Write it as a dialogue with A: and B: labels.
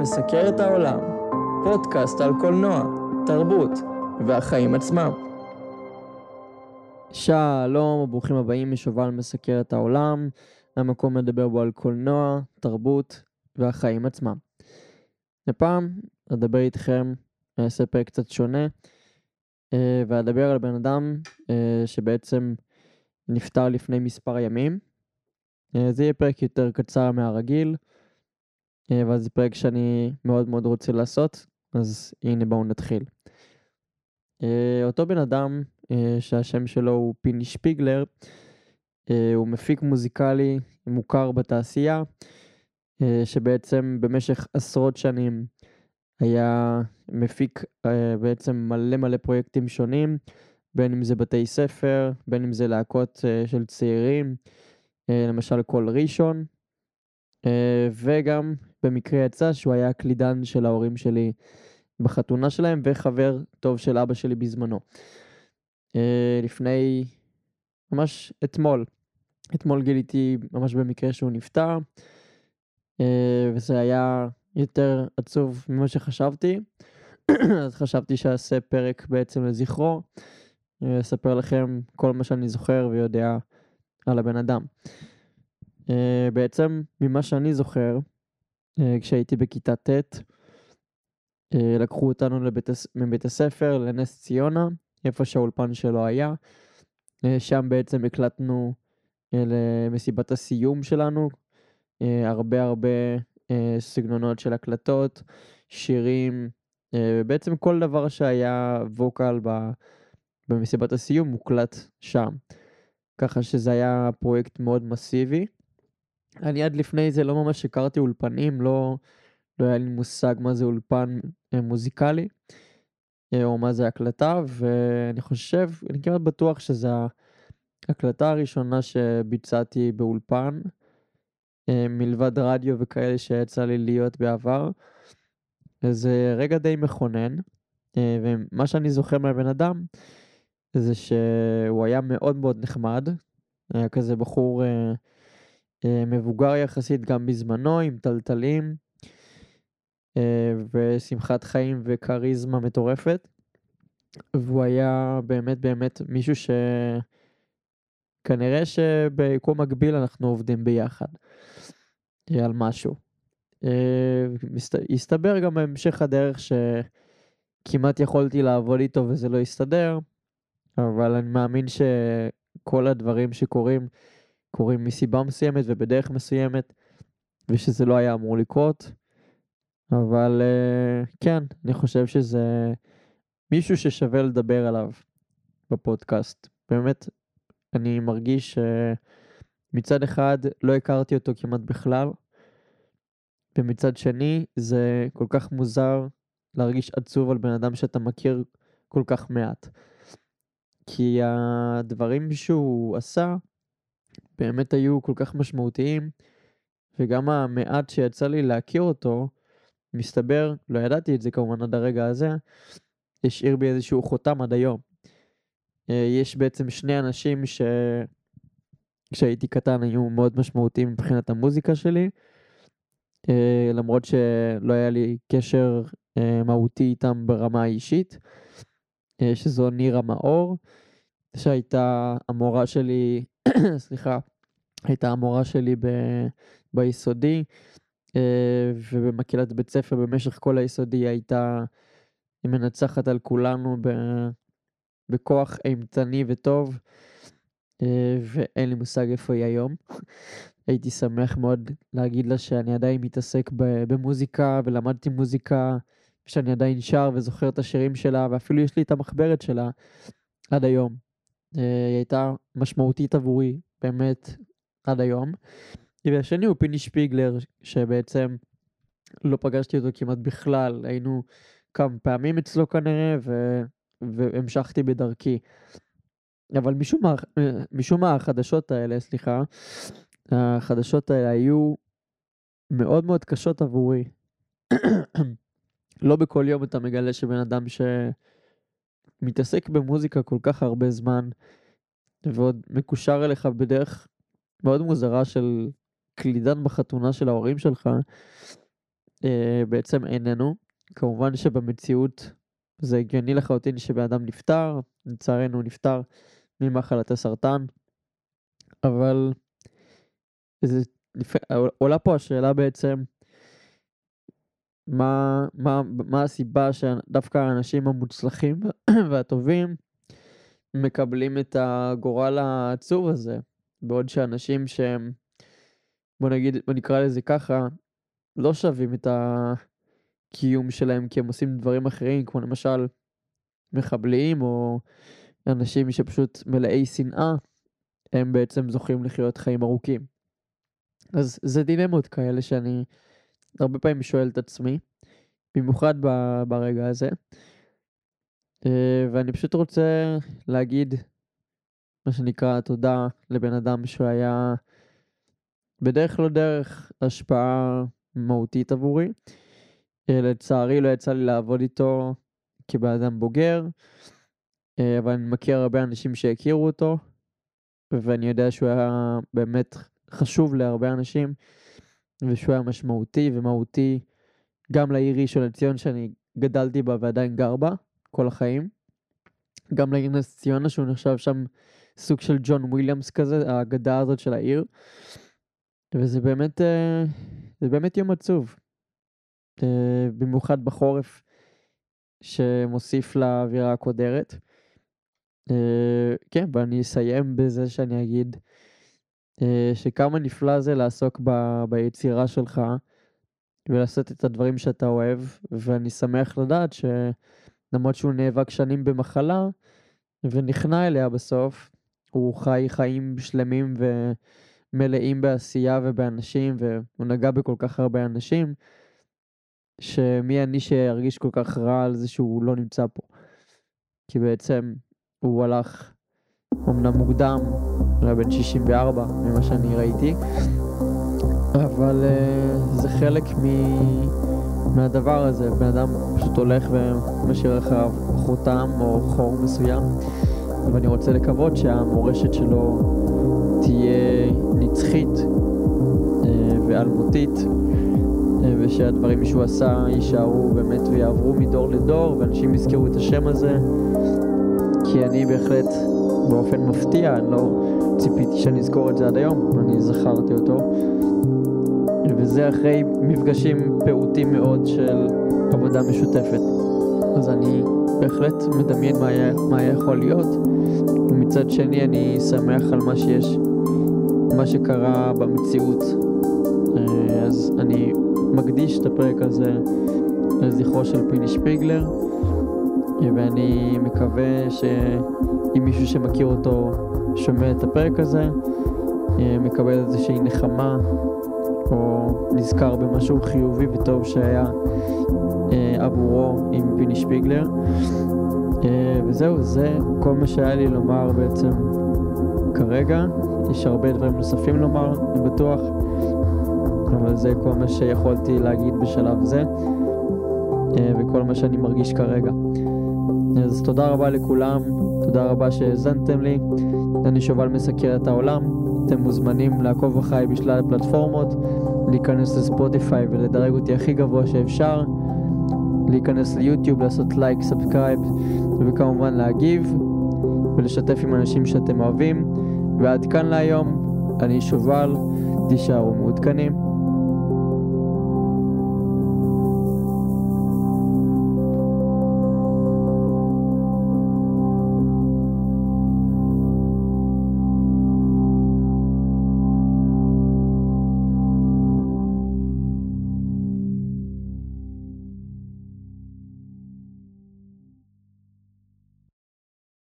A: מסקר את העולם, פודקאסט על קולנוע, תרבות והחיים עצמם. שלום ברוכים הבאים משובל מסקר את העולם, המקום לדבר בו על קולנוע, תרבות והחיים עצמם. הפעם אדבר איתכם, אעשה פרק קצת שונה, אה, ואדבר על בן אדם אה, שבעצם נפטר לפני מספר ימים. אה, זה יהיה פרק יותר קצר מהרגיל, אבל זה פרק שאני מאוד מאוד רוצה לעשות, אז הנה בואו נתחיל. אותו בן אדם שהשם שלו הוא פיני שפיגלר, הוא מפיק מוזיקלי מוכר בתעשייה, שבעצם במשך עשרות שנים היה מפיק בעצם מלא מלא פרויקטים שונים, בין אם זה בתי ספר, בין אם זה להקות של צעירים, למשל קול ראשון, וגם במקרה יצא שהוא היה הקלידן של ההורים שלי בחתונה שלהם וחבר טוב של אבא שלי בזמנו. לפני, ממש אתמול, אתמול גיליתי ממש במקרה שהוא נפטר, וזה היה יותר עצוב ממה שחשבתי, אז חשבתי שאעשה פרק בעצם לזכרו, אספר לכם כל מה שאני זוכר ויודע על הבן אדם. בעצם ממה שאני זוכר, כשהייתי בכיתה ט', לקחו אותנו לבית, מבית הספר לנס ציונה, איפה שהאולפן שלו היה. שם בעצם הקלטנו למסיבת הסיום שלנו, הרבה הרבה סגנונות של הקלטות, שירים, בעצם כל דבר שהיה ווקל במסיבת הסיום מוקלט שם. ככה שזה היה פרויקט מאוד מסיבי. אני עד לפני זה לא ממש הכרתי אולפנים, לא, לא היה לי מושג מה זה אולפן מוזיקלי, או מה זה הקלטה, ואני חושב, אני כמעט בטוח שזו ההקלטה הראשונה שביצעתי באולפן, מלבד רדיו וכאלה שיצא לי להיות בעבר. זה רגע די מכונן, ומה שאני זוכר מהבן אדם, זה שהוא היה מאוד מאוד נחמד, היה כזה בחור אה, אה, מבוגר יחסית גם בזמנו, עם טלטלים, אה, ושמחת חיים וכריזמה מטורפת, והוא היה באמת באמת מישהו שכנראה שביקום מקביל אנחנו עובדים ביחד על משהו. הסתבר גם בהמשך הדרך שכמעט יכולתי לעבוד איתו וזה לא הסתדר, אבל אני מאמין שכל הדברים שקורים, קורים מסיבה מסוימת ובדרך מסוימת, ושזה לא היה אמור לקרות. אבל כן, אני חושב שזה מישהו ששווה לדבר עליו בפודקאסט. באמת, אני מרגיש שמצד אחד לא הכרתי אותו כמעט בכלל, ומצד שני זה כל כך מוזר להרגיש עצוב על בן אדם שאתה מכיר כל כך מעט. כי הדברים שהוא עשה באמת היו כל כך משמעותיים, וגם המעט שיצא לי להכיר אותו, מסתבר, לא ידעתי את זה כמובן עד הרגע הזה, השאיר בי איזשהו חותם עד היום. אה, יש בעצם שני אנשים ש... כשהייתי קטן היו מאוד משמעותיים מבחינת המוזיקה שלי, אה, למרות שלא היה לי קשר אה, מהותי איתם ברמה האישית. שזו נירה מאור, שהייתה המורה שלי, סליחה, הייתה המורה שלי ב, ביסודי, אה, ובמקהלת בית ספר במשך כל היסודי היא הייתה מנצחת על כולנו ב, בכוח אימתני וטוב, אה, ואין לי מושג איפה היא היום. הייתי שמח מאוד להגיד לה שאני עדיין מתעסק במוזיקה ולמדתי מוזיקה שאני עדיין שר וזוכר את השירים שלה, ואפילו יש לי את המחברת שלה עד היום. אה, היא הייתה משמעותית עבורי, באמת, עד היום. והשני הוא פיני שפיגלר, שבעצם לא פגשתי אותו כמעט בכלל, היינו כמה פעמים אצלו כנראה, ו... והמשכתי בדרכי. אבל משום מה, משום מה החדשות האלה, סליחה, החדשות האלה היו מאוד מאוד קשות עבורי. לא בכל יום אתה מגלה שבן אדם שמתעסק במוזיקה כל כך הרבה זמן, ועוד מקושר אליך בדרך מאוד מוזרה של קלידן בחתונה של ההורים שלך, אה, בעצם איננו. כמובן שבמציאות זה הגיוני לחלוטין שבן אדם נפטר, לצערנו נפטר ממחלת הסרטן, אבל זה, עולה פה השאלה בעצם, מה, מה, מה הסיבה שדווקא האנשים המוצלחים והטובים מקבלים את הגורל העצוב הזה, בעוד שאנשים שהם, בוא נגיד, בוא נקרא לזה ככה, לא שווים את הקיום שלהם כי הם עושים דברים אחרים, כמו למשל מחבלים או אנשים שפשוט מלאי שנאה, הם בעצם זוכים לחיות חיים ארוכים. אז זה דילמות כאלה שאני הרבה פעמים שואל את עצמי, במיוחד ברגע הזה. אה, ואני פשוט רוצה להגיד, מה שנקרא, תודה לבן אדם שהוא היה בדרך לא דרך השפעה מהותית עבורי. אה, לצערי לא יצא לי לעבוד איתו כבן אדם בוגר, אה, אבל אני מכיר הרבה אנשים שהכירו אותו, ואני יודע שהוא היה באמת חשוב להרבה אנשים, ושהוא היה משמעותי ומהותי גם לעיר ראשון לציון שאני גדלתי בה ועדיין גר בה כל החיים. גם לעיר נס ציונה שהוא נחשב שם סוג של ג'ון וויליאמס כזה, האגדה הזאת של העיר. וזה באמת, אה, זה באמת יום עצוב. אה, במיוחד בחורף שמוסיף לאווירה הקודרת. אה, כן, ואני אסיים בזה שאני אגיד שכמה נפלא זה לעסוק ב, ביצירה שלך ולעשות את הדברים שאתה אוהב, ואני שמח לדעת שלמרות שהוא נאבק שנים במחלה ונכנע אליה בסוף, הוא חי חיים שלמים ומלאים בעשייה ובאנשים, והוא נגע בכל כך הרבה אנשים, שמי אני שארגיש כל כך רע על זה שהוא לא נמצא פה. כי בעצם הוא הלך אמנם מוקדם, אולי בן 64 ממה שאני ראיתי, אבל uh, זה חלק מ... מהדבר הזה, בן אדם פשוט הולך ומשאיר אחריו חותם או חור מסוים, ואני רוצה לקוות שהמורשת שלו תהיה נצחית uh, ואלמותית, uh, ושהדברים שהוא עשה יישארו באמת ויעברו מדור לדור, ואנשים יזכרו את השם הזה, כי אני בהחלט באופן מפתיע, אני לא ציפיתי שאני אזכור את זה עד היום, אני זכרתי אותו. וזה אחרי מפגשים פעוטים מאוד של עבודה משותפת. אז אני בהחלט מדמיין מה היה, מה היה יכול להיות, ומצד שני אני שמח על מה שיש, מה שקרה במציאות. אה, אז אני מקדיש את הפרק הזה לזכרו של פיני שפיגלר, ואני מקווה שאם מישהו שמכיר אותו שומע את הפרק הזה, אה, מקבל איזושהי נחמה או נזכר במשהו חיובי וטוב שהיה אה, עבורו עם פיני שפיגלר. אה, וזהו, זה כל מה שהיה לי לומר בעצם כרגע. יש הרבה דברים נוספים לומר, אני בטוח, אבל זה כל מה שיכולתי להגיד בשלב זה, וכל מה שאני מרגיש כרגע. אז תודה רבה לכולם, תודה רבה שהאזנתם לי. אני שובל מסקר את העולם, אתם מוזמנים לעקוב אחריי בשלל הפלטפורמות, להיכנס לספוטיפיי ולדרג אותי הכי גבוה שאפשר, להיכנס ליוטיוב, לעשות לייק, subscribe, וכמובן להגיב ולשתף עם אנשים שאתם אוהבים. ועד כאן להיום, אני שובל, תישארו מעודכנים.